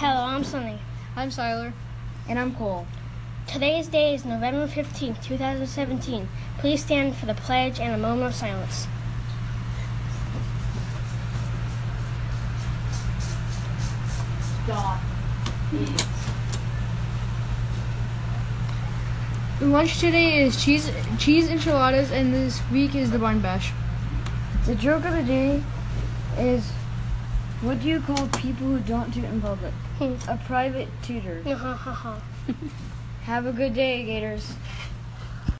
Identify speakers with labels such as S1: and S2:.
S1: I'm Sunny.
S2: I'm Siler.
S3: And I'm Cole.
S1: Today's day is November 15th, 2017. Please stand for the pledge and a moment of silence.
S3: Stop.
S2: The lunch today is cheese cheese enchiladas, and this week is the bun bash.
S3: The joke of the day is what do you call people who don't toot in public?
S1: Hmm.
S3: A private tutor.
S1: Ha ha ha.
S3: Have a good day, Gators.